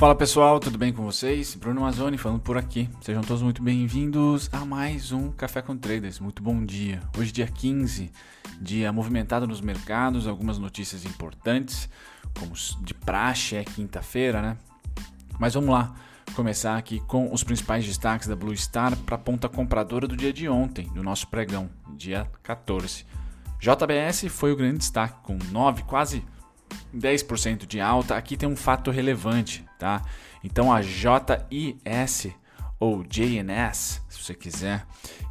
Fala pessoal, tudo bem com vocês? Bruno Mazzoni falando por aqui. Sejam todos muito bem-vindos a mais um Café com Traders. Muito bom dia. Hoje, dia 15, dia movimentado nos mercados, algumas notícias importantes, como de praxe, é quinta-feira, né? Mas vamos lá começar aqui com os principais destaques da Blue Star para a ponta compradora do dia de ontem, do nosso pregão, dia 14. JBS foi o grande destaque, com 9, quase 10% de alta. Aqui tem um fato relevante, tá? Então a JIS ou JNS, se você quiser,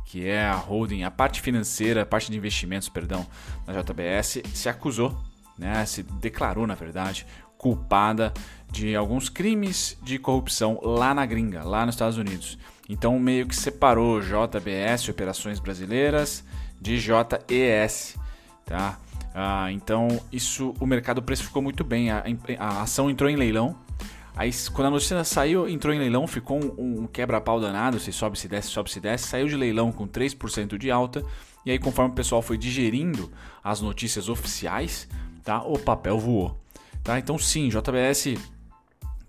que é a holding, a parte financeira, a parte de investimentos, perdão, da JBS, se acusou, né, se declarou, na verdade, culpada de alguns crimes de corrupção lá na gringa, lá nos Estados Unidos. Então meio que separou JBS, operações brasileiras, de JES, tá? Ah, então, isso o mercado precificou muito bem. A, a, ação entrou em leilão. Aí, quando a notícia saiu, entrou em leilão, ficou um, um quebra-pau danado, se sobe, se desce, sobe, se desce. Saiu de leilão com 3% de alta. E aí, conforme o pessoal foi digerindo as notícias oficiais, tá, o papel voou. Tá? Então, sim, JBS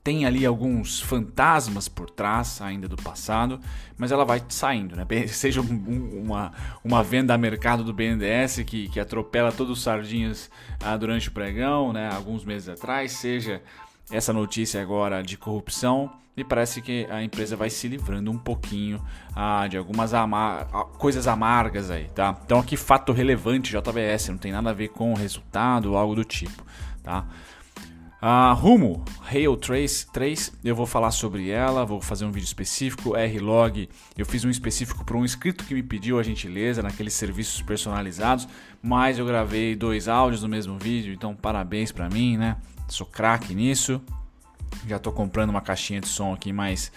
tem ali alguns fantasmas por trás ainda do passado, mas ela vai saindo, né? Seja um, uma, uma venda a mercado do BNDES que, que atropela todos os sardinhas ah, durante o pregão, né? Alguns meses atrás, seja essa notícia agora de corrupção, me parece que a empresa vai se livrando um pouquinho ah, de algumas amar coisas amargas aí, tá? Então aqui fato relevante JBS, não tem nada a ver com o resultado ou algo do tipo, tá? A Rumo Rail Trace 3, eu vou falar sobre ela, vou fazer um vídeo específico. R-Log, eu fiz um específico para um inscrito que me pediu a gentileza naqueles serviços personalizados, mas eu gravei dois áudios no mesmo vídeo, então parabéns para mim, né? Sou craque nisso. Já estou comprando uma caixinha de som aqui mais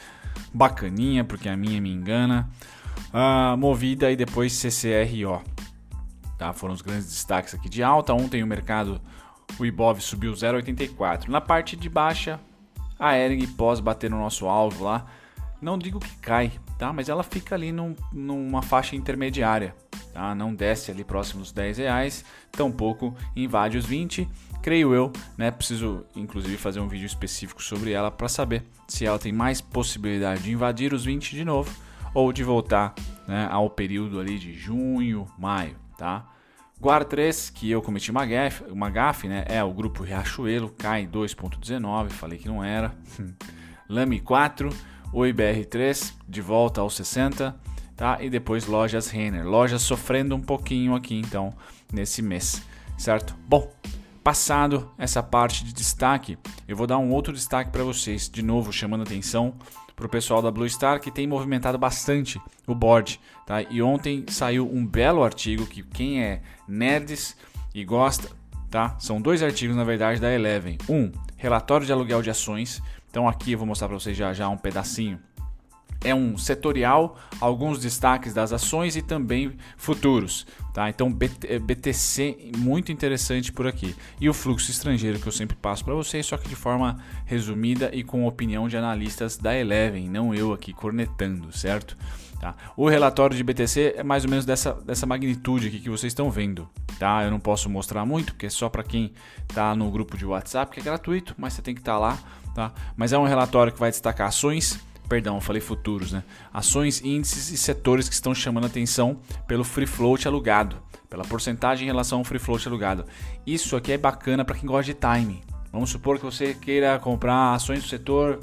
bacaninha, porque a minha me engana. Uh, movida e depois CCRO. Tá? Foram os grandes destaques aqui de alta. Ontem o mercado o Ibov subiu 0,84. Na parte de baixa, a Ering pós bater no nosso alvo lá, não digo que cai, tá? Mas ela fica ali num, numa faixa intermediária, tá? Não desce ali próximo dos 10 reais, tampouco invade os 20. Creio eu, né? Preciso inclusive fazer um vídeo específico sobre ela para saber se ela tem mais possibilidade de invadir os 20 de novo ou de voltar né, ao período ali de junho, maio, tá? Guar 3, que eu cometi uma gafe, uma gafe, né? É o grupo Riachuelo, cai 2.19, falei que não era. Lame 4, o IBR3 de volta aos 60, tá? E depois lojas Renner, lojas sofrendo um pouquinho aqui então nesse mês, certo? Bom, passado essa parte de destaque, eu vou dar um outro destaque para vocês, de novo chamando atenção para o pessoal da Blue Star que tem movimentado bastante o board. Tá? E ontem saiu um belo artigo que quem é nerds e gosta, tá? São dois artigos na verdade da Eleven. Um, relatório de aluguel de ações. Então aqui eu vou mostrar para vocês já já um pedacinho é um setorial, alguns destaques das ações e também futuros. Tá? Então, BTC é, muito interessante por aqui. E o fluxo estrangeiro que eu sempre passo para vocês, só que de forma resumida e com opinião de analistas da Eleven, não eu aqui cornetando, certo? Tá? O relatório de BTC é mais ou menos dessa, dessa magnitude aqui que vocês estão vendo. Tá? Eu não posso mostrar muito, porque é só para quem está no grupo de WhatsApp, que é gratuito, mas você tem que estar tá lá. Tá? Mas é um relatório que vai destacar ações perdão, falei futuros, né? Ações, índices e setores que estão chamando atenção pelo free float alugado, pela porcentagem em relação ao free float alugado. Isso aqui é bacana para quem gosta de timing. Vamos supor que você queira comprar ações do setor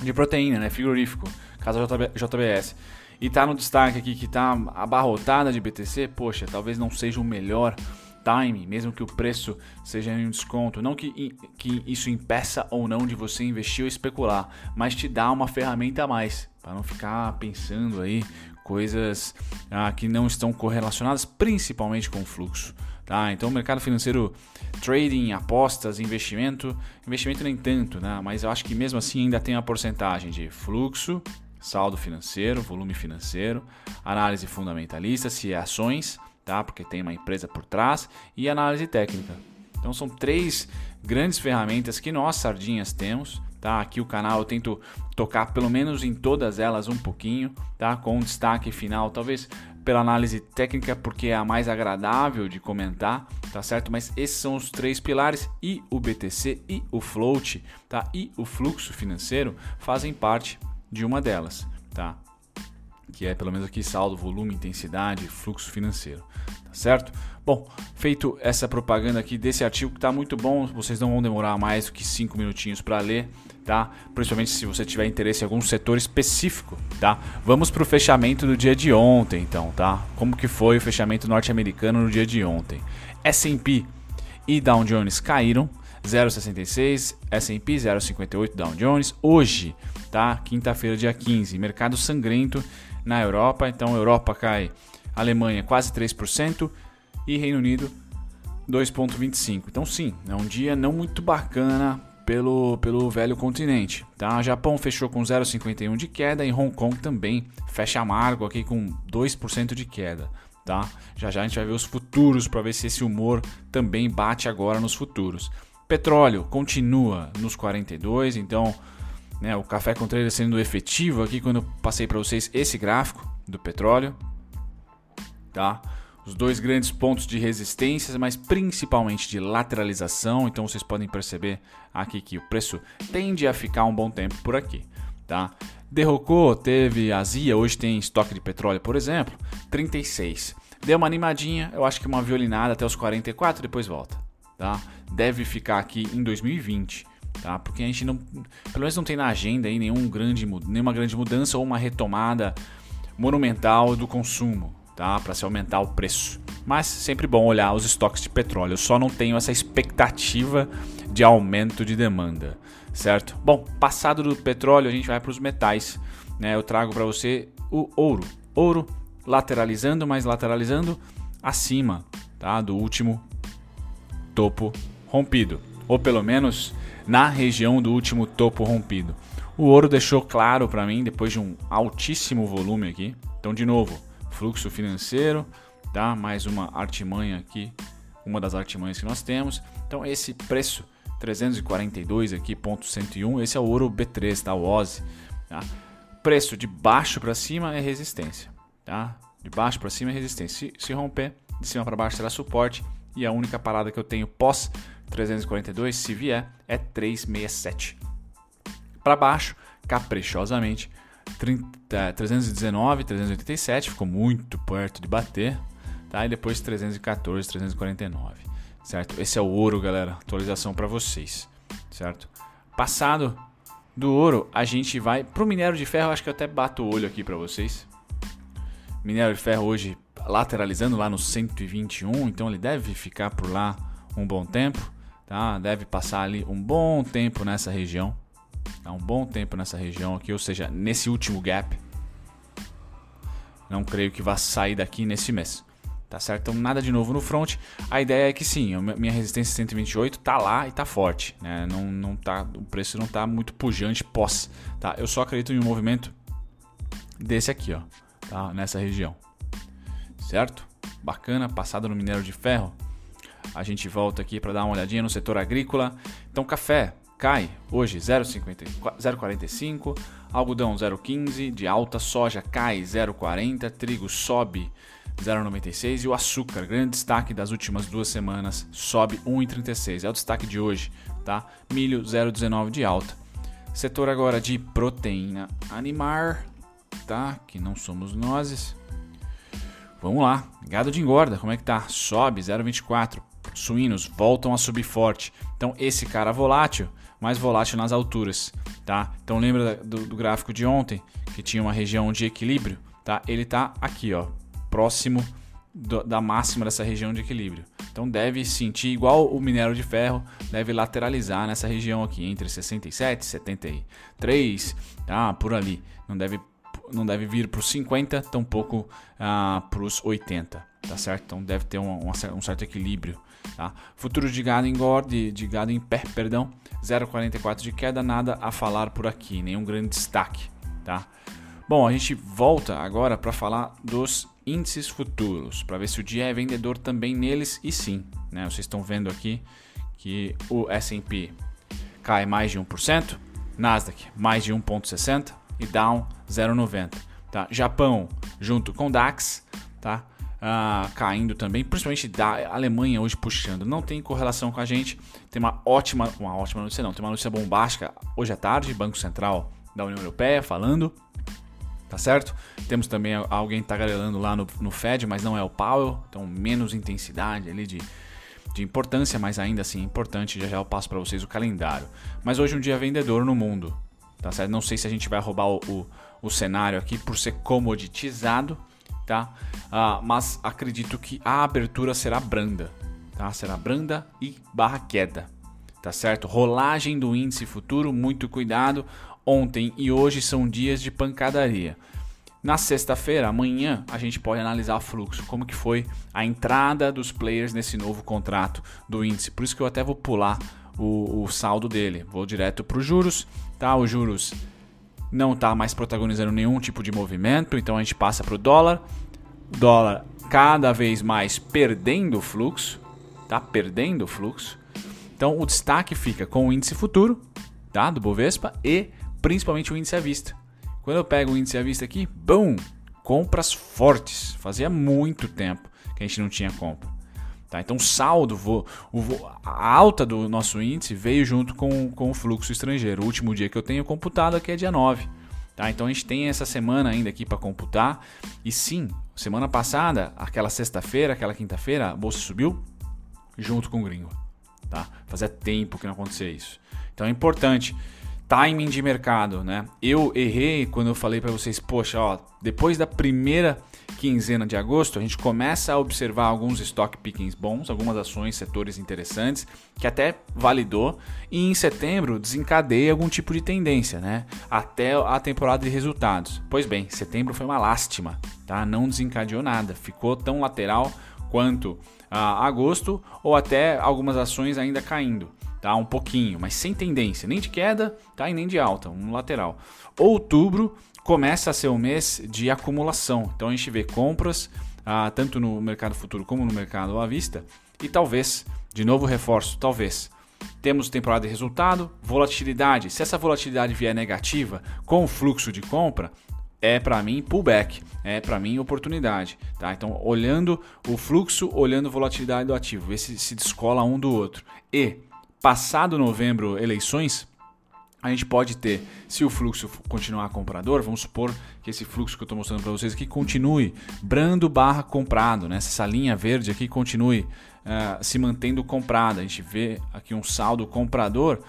de proteína, né, frigorífico, casa JBS. E tá no destaque aqui que tá abarrotada de BTC, poxa, talvez não seja o melhor time, mesmo que o preço seja em um desconto. Não que, que isso impeça ou não de você investir ou especular, mas te dá uma ferramenta a mais para não ficar pensando aí coisas ah, que não estão correlacionadas principalmente com o fluxo. Tá? Então o mercado financeiro, trading, apostas, investimento, investimento nem tanto, né? mas eu acho que mesmo assim ainda tem a porcentagem de fluxo, saldo financeiro, volume financeiro, análise fundamentalista, se é ações tá? Porque tem uma empresa por trás e análise técnica. Então são três grandes ferramentas que nós sardinhas temos, tá? Aqui o canal eu tento tocar pelo menos em todas elas um pouquinho, tá? Com um destaque final, talvez pela análise técnica porque é a mais agradável de comentar, tá certo? Mas esses são os três pilares e o BTC e o float, tá? E o fluxo financeiro fazem parte de uma delas, tá? Que é pelo menos aqui saldo, volume, intensidade, fluxo financeiro, tá certo? Bom, feito essa propaganda aqui desse artigo que está muito bom, vocês não vão demorar mais do que 5 minutinhos para ler, tá? Principalmente se você tiver interesse em algum setor específico, tá? Vamos para o fechamento do dia de ontem, então, tá? Como que foi o fechamento norte-americano no dia de ontem? S&P e Dow Jones caíram 0,66, S&P 0,58 Dow Jones. Hoje, tá? Quinta-feira, dia 15, mercado sangrento na Europa, então Europa cai, Alemanha quase 3%, e Reino Unido 2,25. Então, sim, é um dia não muito bacana pelo, pelo velho continente. Tá? Japão fechou com 0,51 de queda e Hong Kong também fecha amargo aqui com 2% de queda. Tá? Já já a gente vai ver os futuros para ver se esse humor também bate agora nos futuros. Petróleo continua nos 42, então né, o café com trader sendo efetivo aqui quando eu passei para vocês esse gráfico do petróleo. Tá? os dois grandes pontos de resistência, mas principalmente de lateralização. Então vocês podem perceber aqui que o preço tende a ficar um bom tempo por aqui, tá? Derrocou, teve azia, hoje tem estoque de petróleo, por exemplo, 36. Deu uma animadinha, eu acho que uma violinada até os 44, depois volta, tá? Deve ficar aqui em 2020, tá? Porque a gente não, pelo menos não tem na agenda aí nenhum grande, nenhuma grande mudança ou uma retomada monumental do consumo, tá? Para se aumentar o preço. Mas sempre bom olhar os estoques de petróleo. Eu só não tenho essa expectativa de aumento de demanda, certo? Bom, passado do petróleo, a gente vai para os metais. Né? Eu trago para você o ouro. Ouro lateralizando, mas lateralizando acima tá? do último topo rompido. Ou pelo menos na região do último topo rompido. O ouro deixou claro para mim, depois de um altíssimo volume aqui. Então, de novo, fluxo financeiro, tá? Mais uma artimanha aqui, uma das artimanhas que nós temos. Então esse preço 342 aqui, ponto 101, esse é o ouro B3, tá? O OSI, tá? Preço de baixo para cima é resistência, tá? De baixo para cima é resistência. Se, se romper, de cima para baixo será suporte e a única parada que eu tenho pós 342, se vier, é 367. Para baixo, caprichosamente, 30, 319, 387, ficou muito perto de bater, tá? E depois 314, 349, certo? Esse é o ouro, galera. Atualização para vocês, certo? Passado do ouro, a gente vai pro minério de ferro. Acho que eu até bato o olho aqui para vocês. Minério de ferro hoje lateralizando lá no 121, então ele deve ficar por lá um bom tempo, tá? Deve passar ali um bom tempo nessa região há um bom tempo nessa região aqui, ou seja, nesse último gap. Não creio que vá sair daqui nesse mês. Tá certo? Então nada de novo no front. A ideia é que sim, minha resistência 128 tá lá e tá forte, né? Não, não tá, o preço não tá muito pujante pós, tá? Eu só acredito em um movimento desse aqui, ó, tá? Nessa região. Certo? Bacana, passada no minério de ferro. A gente volta aqui para dar uma olhadinha no setor agrícola. Então café, cai hoje 0,45, algodão 0,15, de alta soja cai 0,40, trigo sobe 0,96 e o açúcar, grande destaque das últimas duas semanas, sobe 1,36. É o destaque de hoje, tá? Milho 0,19 de alta. Setor agora de proteína animal, tá? Que não somos nós. Vamos lá, gado de engorda, como é que tá? Sobe 0,24. Suínos voltam a subir forte. Então esse cara volátil mais volátil nas alturas, tá? Então lembra do, do gráfico de ontem que tinha uma região de equilíbrio, tá? Ele tá aqui, ó, próximo do, da máxima dessa região de equilíbrio. Então deve sentir igual o minério de ferro, deve lateralizar nessa região aqui entre 67 e 73, tá? Por ali. Não deve não deve vir para os 50, tampouco ah, para os 80, tá certo? Então deve ter um, um certo equilíbrio. Tá? Futuro de gado em de, de gado em pé, perdão, 0,44 de queda, nada a falar por aqui, nenhum grande destaque. Tá? Bom, a gente volta agora para falar dos índices futuros, para ver se o dia é vendedor também neles e sim. Né? Vocês estão vendo aqui que o S&P cai mais de 1%, Nasdaq mais de 1,60% e Dow 0,90%. Tá? Japão junto com DAX tá? Ah, caindo também, principalmente da Alemanha hoje puxando. Não tem correlação com a gente. Tem uma ótima, uma ótima notícia não, tem uma notícia bombástica hoje à tarde, Banco Central da União Europeia falando, tá certo? Temos também alguém tagarelando lá no, no Fed, mas não é o Powell, então menos intensidade ali de, de importância, mas ainda assim importante. Já já eu passo para vocês o calendário. Mas hoje é um dia vendedor no mundo, tá certo? Não sei se a gente vai roubar o, o, o cenário aqui por ser comoditizado, tá? Ah, mas acredito que a abertura será branda, tá? Será branda e barra queda, tá certo? Rolagem do índice futuro, muito cuidado. Ontem e hoje são dias de pancadaria. Na sexta-feira, amanhã, a gente pode analisar o fluxo, como que foi a entrada dos players nesse novo contrato do índice. Por isso que eu até vou pular o, o saldo dele. Vou direto para os juros, tá? Os juros não está mais protagonizando nenhum tipo de movimento, então a gente passa para o dólar. Dólar cada vez mais perdendo o fluxo, tá? Perdendo o fluxo. Então o destaque fica com o índice futuro, tá? Do Bovespa e principalmente o índice à vista. Quando eu pego o índice à vista aqui, bum, compras fortes. Fazia muito tempo que a gente não tinha compra. Tá? Então, o saldo, a alta do nosso índice veio junto com, com o fluxo estrangeiro. O último dia que eu tenho computado aqui é dia 9. Tá? Então, a gente tem essa semana ainda aqui para computar. E sim, semana passada, aquela sexta-feira, aquela quinta-feira, a bolsa subiu junto com o gringo. Tá? Fazia tempo que não acontecia isso. Então, é importante timing de mercado, né? Eu errei quando eu falei para vocês, poxa, ó, depois da primeira quinzena de agosto, a gente começa a observar alguns stock pickings bons, algumas ações, setores interessantes, que até validou, e em setembro desencadeia algum tipo de tendência, né? Até a temporada de resultados. Pois bem, setembro foi uma lástima, tá? Não desencadeou nada, ficou tão lateral quanto ah, agosto, ou até algumas ações ainda caindo tá? Um pouquinho, mas sem tendência, nem de queda, tá? E nem de alta, um lateral. Outubro começa a ser o mês de acumulação. Então a gente vê compras ah, tanto no mercado futuro como no mercado à vista e talvez, de novo reforço, talvez temos temporada de resultado, volatilidade. Se essa volatilidade vier negativa com o fluxo de compra, é para mim pullback, é para mim oportunidade, tá? Então, olhando o fluxo, olhando a volatilidade do ativo, ver se se descola um do outro. E passado novembro, eleições, a gente pode ter, se o fluxo continuar comprador, vamos supor que esse fluxo que eu estou mostrando para vocês aqui continue brando barra comprado, né? essa linha verde aqui continue uh, se mantendo comprada. A gente vê aqui um saldo comprador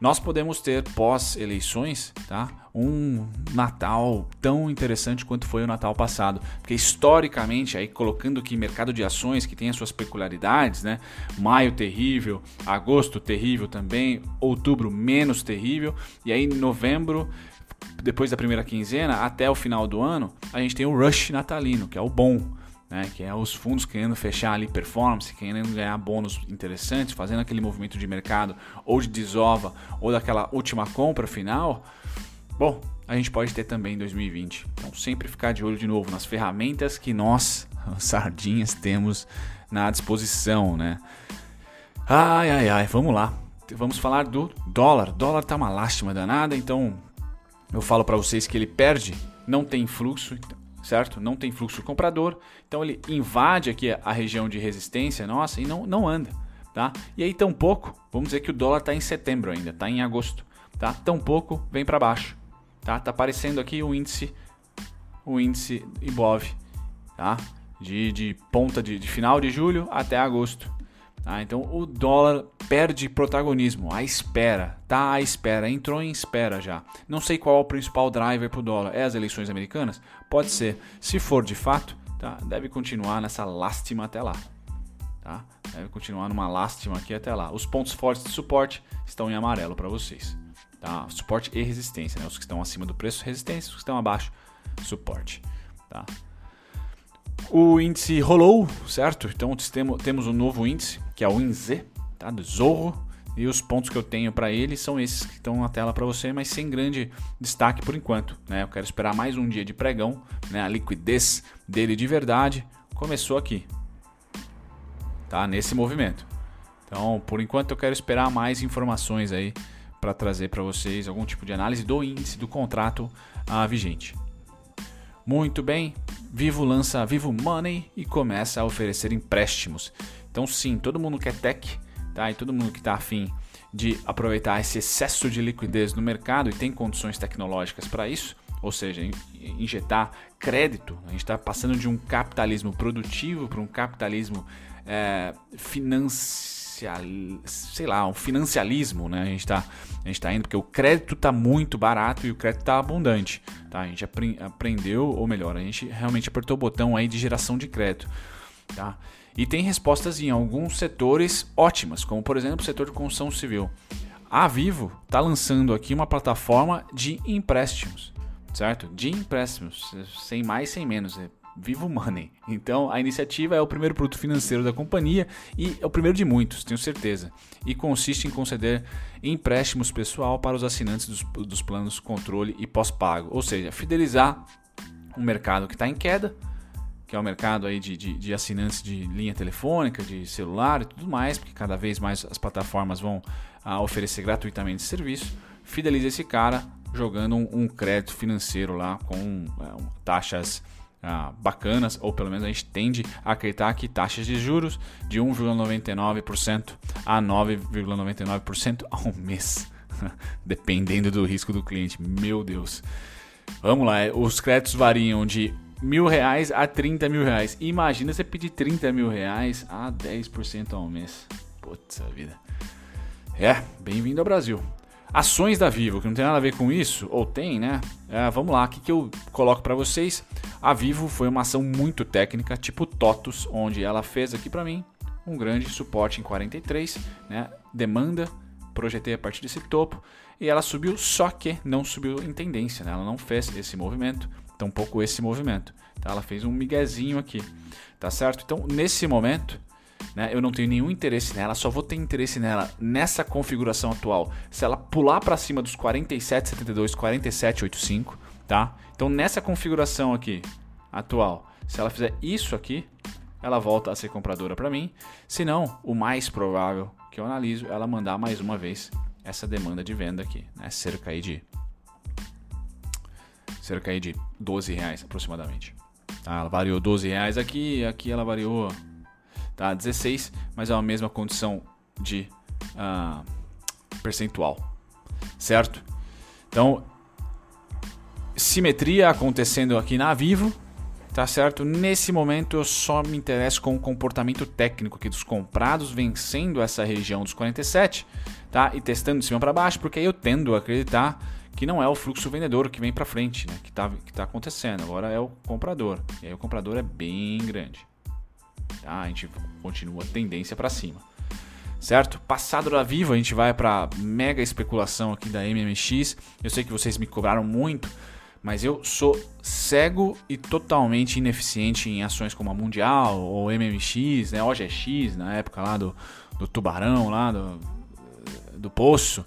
nós podemos ter pós-eleições tá, um Natal tão interessante quanto foi o Natal passado. Porque historicamente, aí colocando que mercado de ações que tem as suas peculiaridades, né? Maio terrível, agosto terrível também, outubro menos terrível, e aí novembro depois da primeira quinzena até o final do ano, a gente tem o rush natalino, que é o bom né, que é os fundos querendo fechar ali performance, querendo ganhar bônus interessantes, fazendo aquele movimento de mercado ou de desova ou daquela última compra final, bom, a gente pode ter também em 2020. Então sempre ficar de olho de novo nas ferramentas que nós, sardinhas, temos na disposição, né? Ai, ai, ai, vamos lá. Vamos falar do dólar. O dólar tá uma lástima danada, então eu falo para vocês que ele perde, não tem fluxo, certo? Não tem fluxo comprador, então ele invade aqui a região de resistência nossa e não, não anda, tá? E aí tão pouco, vamos dizer que o dólar está em setembro ainda, está em agosto, tá? Tão pouco vem para baixo, tá? Tá aparecendo aqui o índice, o índice IBOV, tá? De, de ponta de, de final de julho até agosto, tá? Então o dólar perde protagonismo, a espera, tá à espera, entrou em espera já. Não sei qual é o principal driver para o dólar. É as eleições americanas? Pode ser. Se for de fato, tá? deve continuar nessa lástima até lá. Tá? Deve continuar numa lástima aqui até lá. Os pontos fortes de suporte estão em amarelo para vocês. Tá? Suporte e resistência. Né? Os que estão acima do preço, resistência. Os que estão abaixo, suporte. Tá? O índice rolou, certo? Então temos um novo índice, que é o INZ, tá? do Zorro. E os pontos que eu tenho para ele são esses que estão na tela para você, mas sem grande destaque por enquanto. Né? Eu quero esperar mais um dia de pregão, né? a liquidez dele de verdade começou aqui, tá? nesse movimento. Então, por enquanto, eu quero esperar mais informações aí para trazer para vocês algum tipo de análise do índice do contrato ah, vigente. Muito bem, Vivo lança Vivo Money e começa a oferecer empréstimos. Então sim, todo mundo quer tech, tá? E todo mundo que está afim de aproveitar esse excesso de liquidez no mercado e tem condições tecnológicas para isso, ou seja, injetar crédito. A gente está passando de um capitalismo produtivo para um capitalismo é, financial, sei lá, um financialismo, né? A gente está tá indo porque o crédito está muito barato e o crédito está abundante, tá? A gente aprendeu, ou melhor, a gente realmente apertou o botão aí de geração de crédito, tá? E tem respostas em alguns setores ótimas, como por exemplo o setor de construção civil. A Vivo está lançando aqui uma plataforma de empréstimos, certo? De empréstimos, sem mais, sem menos. É Vivo Money. Então a iniciativa é o primeiro produto financeiro da companhia e é o primeiro de muitos, tenho certeza. E consiste em conceder empréstimos pessoal para os assinantes dos, dos planos controle e pós-pago, ou seja, fidelizar um mercado que está em queda que é o mercado aí de, de, de, assinantes de linha telefônica, de celular e tudo mais, porque cada vez mais as plataformas vão ah, oferecer gratuitamente esse serviço. Fideliza esse cara jogando um, um crédito financeiro lá com é, taxas ah, bacanas, ou pelo menos a gente tende a acreditar que taxas de juros de 1,99% a 9,99% ao mês, dependendo do risco do cliente. Meu Deus. Vamos lá, os créditos variam de mil reais a 30 mil reais. Imagina você pedir 30 mil reais a 10% ao mês. Putz, vida. É, bem-vindo ao Brasil. Ações da Vivo, que não tem nada a ver com isso, ou tem, né? É, vamos lá, o que, que eu coloco para vocês? A Vivo foi uma ação muito técnica, tipo TOTUS, onde ela fez aqui para mim um grande suporte em 43, né? Demanda, projetei a partir desse topo e ela subiu, só que não subiu em tendência, né? Ela não fez esse movimento tampouco esse movimento. Tá? Ela fez um miguezinho aqui, tá certo? Então, nesse momento, né, eu não tenho nenhum interesse nela, só vou ter interesse nela nessa configuração atual. Se ela pular para cima dos 47,72, 47,85, tá? Então, nessa configuração aqui atual, se ela fizer isso aqui, ela volta a ser compradora para mim. Se não, o mais provável que eu analiso, ela mandar mais uma vez essa demanda de venda aqui, né? Cerca aí de cerca aí de 12 reais aproximadamente. Tá? Ela variou 12 reais aqui, aqui ela variou tá, 16, mas é a mesma condição de uh, percentual, certo? Então, simetria acontecendo aqui na Vivo, tá certo? Nesse momento eu só me interesso com o comportamento técnico aqui dos comprados vencendo essa região dos 47, tá? E testando de cima para baixo, porque aí eu tendo a acreditar que não é o fluxo vendedor que vem para frente, né? que está que tá acontecendo. Agora é o comprador. E aí o comprador é bem grande. Tá? A gente continua tendência para cima. Certo? Passado da Vivo, a gente vai para mega especulação aqui da MMX. Eu sei que vocês me cobraram muito, mas eu sou cego e totalmente ineficiente em ações como a Mundial ou MMX, né? OGX, na época lá do, do Tubarão, lá do, do Poço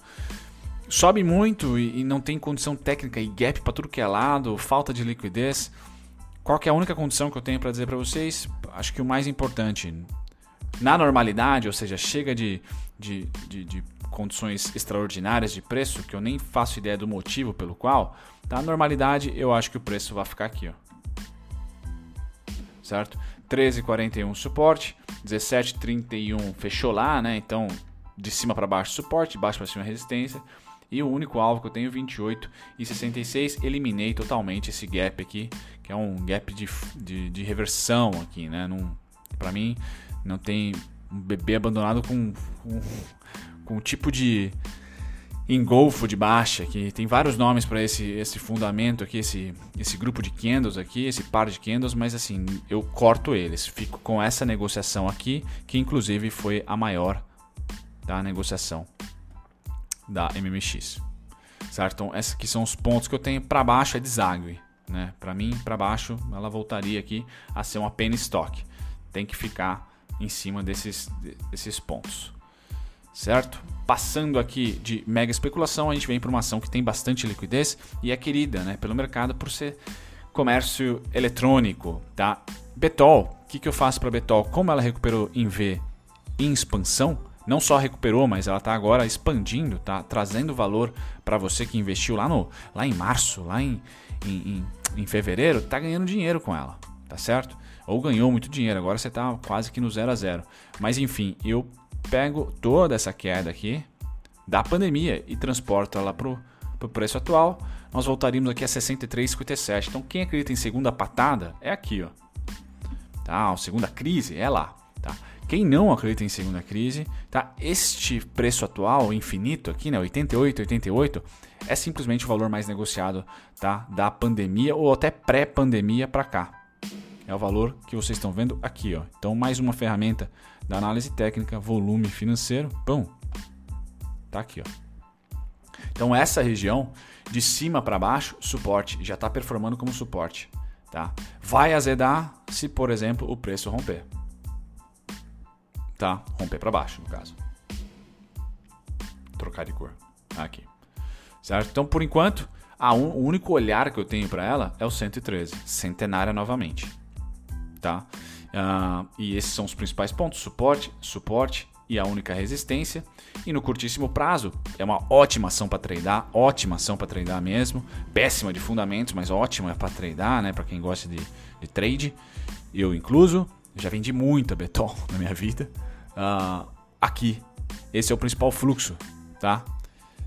sobe muito e, não tem condição técnica e gap para tudo que é lado, falta de liquidez. Qual é a única condição que eu tenho para dizer para vocês? Acho que o mais importante, na normalidade, ou seja, chega de, de, de, de, condições extraordinárias de preço, que eu nem faço ideia do motivo pelo qual, na normalidade eu acho que o preço vai ficar aqui, ó. certo? 13,41 suporte, 17,31 fechou lá, né? Então de cima para baixo suporte, de baixo para cima resistência, e o único alvo que eu tenho 28 e 66, eliminei totalmente esse gap aqui, que é um gap de, de, de reversão aqui, né? Para mim, não tem um bebê abandonado com, com, com um tipo de engolfo de baixa, que tem vários nomes para esse, esse fundamento aqui, esse, esse grupo de candles aqui, esse par de candles, mas assim, eu corto eles, fico com essa negociação aqui, que inclusive foi a maior da negociação da MMX. Certo? Então, esses aqui são os pontos que eu tenho para baixo é deságue, né? Para mim, para baixo, ela voltaria aqui a ser uma penny stock. Tem que ficar em cima desses, desses pontos. Certo? Passando aqui de mega especulação, a gente vem para uma ação que tem bastante liquidez e é querida, né, pelo mercado por ser comércio eletrônico, tá? Betol, o que, que eu faço para Betol? Como ela recuperou em V em expansão, não só recuperou, mas ela está agora expandindo, tá trazendo valor para você que investiu lá no lá em março, lá em, em, em, em fevereiro, tá ganhando dinheiro com ela, tá certo? Ou ganhou muito dinheiro, agora você está quase que no zero a zero. Mas enfim, eu pego toda essa queda aqui da pandemia e transporto ela para o preço atual, nós voltaríamos aqui a 63,57. Então quem acredita em segunda patada é aqui, ó. Tá, segunda crise é lá, tá? Quem não acredita em segunda crise, tá? Este preço atual infinito aqui, né, 88, 88, é simplesmente o valor mais negociado, tá, da pandemia ou até pré-pandemia para cá. É o valor que vocês estão vendo aqui, ó. Então mais uma ferramenta da análise técnica, volume financeiro, pão. Tá aqui, ó. Então essa região de cima para baixo, suporte, já está performando como suporte, tá? Vai azedar se, por exemplo, o preço romper. Tá? Romper para baixo, no caso. Trocar de cor. Aqui. Certo? Então, por enquanto, a un... o único olhar que eu tenho para ela é o 113, centenária novamente. Tá? Uh, e esses são os principais pontos: suporte, suporte e a única resistência. E no curtíssimo prazo, é uma ótima ação para tradar, ótima ação para tradar mesmo. Péssima de fundamentos, mas ótima para tradar, né? Para quem gosta de, de, trade, eu incluso. Já vendi muita Betol na minha vida. Uh, aqui, esse é o principal fluxo, tá?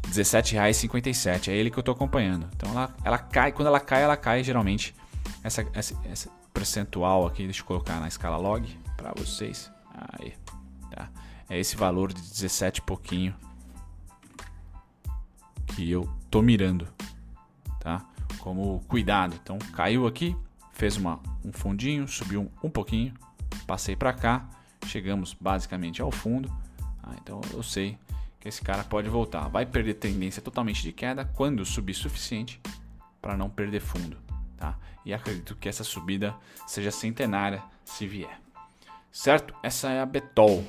R$17,57, é ele que eu estou acompanhando. Então ela, ela cai, quando ela cai, ela cai geralmente. Essa, essa, essa percentual aqui, deixa eu colocar na escala log para vocês. Aí, tá? É esse valor de 17 e pouquinho que eu tô mirando, tá? Como cuidado. Então caiu aqui, fez uma, um fundinho, subiu um, um pouquinho, passei para cá, chegamos basicamente ao fundo. Ah, então eu sei que esse cara pode voltar. Vai perder tendência totalmente de queda quando subir suficiente para não perder fundo, tá? E acredito que essa subida seja centenária se vier. Certo? Essa é a Betol.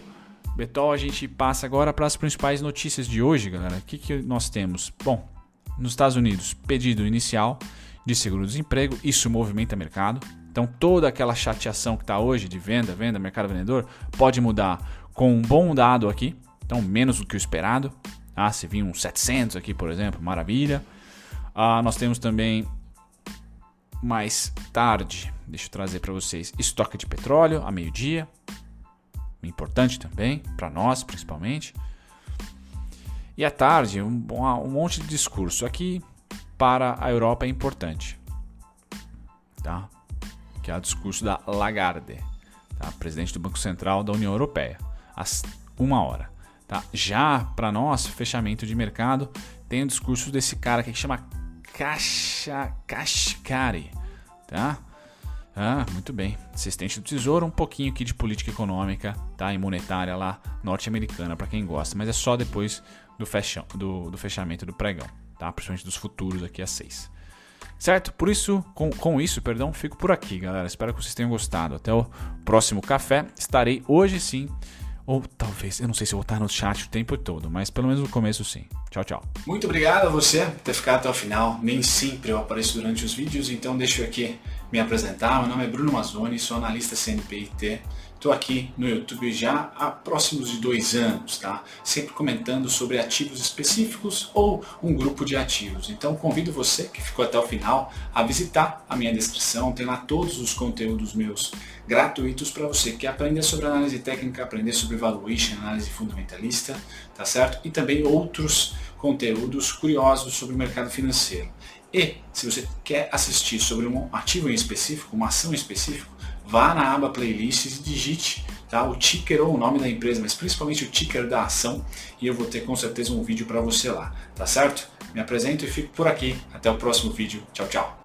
Betol, a gente passa agora para as principais notícias de hoje, galera. O que, que nós temos? Bom, nos Estados Unidos, pedido inicial de seguro-desemprego, isso movimenta mercado. Então, toda aquela chateação que está hoje de venda, venda, mercado vendedor, pode mudar com um bom dado aqui, então menos do que o esperado. Ah, se vir uns 700 aqui, por exemplo, maravilha. Ah, nós temos também mais tarde, deixa eu trazer para vocês, estoque de petróleo a meio-dia, importante também, para nós principalmente. E à tarde, um, um monte de discurso. Aqui, para a Europa, é importante. Tá? Que é o discurso da Lagarde, tá? presidente do Banco Central da União Europeia, às uma hora. Tá? Já para nós, fechamento de mercado, tem o discurso desse cara aqui que chama Caixa Kashkari. Tá? Ah, muito bem. Assistente do Tesouro, um pouquinho aqui de política econômica tá? e monetária lá norte-americana, para quem gosta, mas é só depois do, fechão, do, do, fechamento do pregão, tá? principalmente dos futuros aqui a 6. Certo? Por isso, com, com isso, perdão, fico por aqui, galera. Espero que vocês tenham gostado. Até o próximo café. Estarei hoje sim ou talvez, eu não sei se eu vou estar no chat o tempo todo, mas pelo menos no começo sim. Tchau, tchau. Muito obrigado a você por ter ficado até o final. Nem sempre eu apareço durante os vídeos, então deixa eu aqui me apresentar. Meu nome é Bruno Mazzoni, sou analista CNPIT. Estou aqui no YouTube já há próximos de dois anos, tá? Sempre comentando sobre ativos específicos ou um grupo de ativos. Então convido você que ficou até o final a visitar a minha descrição, tem lá todos os conteúdos meus gratuitos para você que aprender sobre análise técnica, aprender sobre valuation, análise fundamentalista, tá certo? E também outros conteúdos curiosos sobre o mercado financeiro. E se você quer assistir sobre um ativo em específico, uma ação em específico, vá na aba playlists e digite tá, o ticker ou o nome da empresa, mas principalmente o ticker da ação e eu vou ter com certeza um vídeo para você lá, tá certo? Me apresento e fico por aqui. Até o próximo vídeo. Tchau, tchau.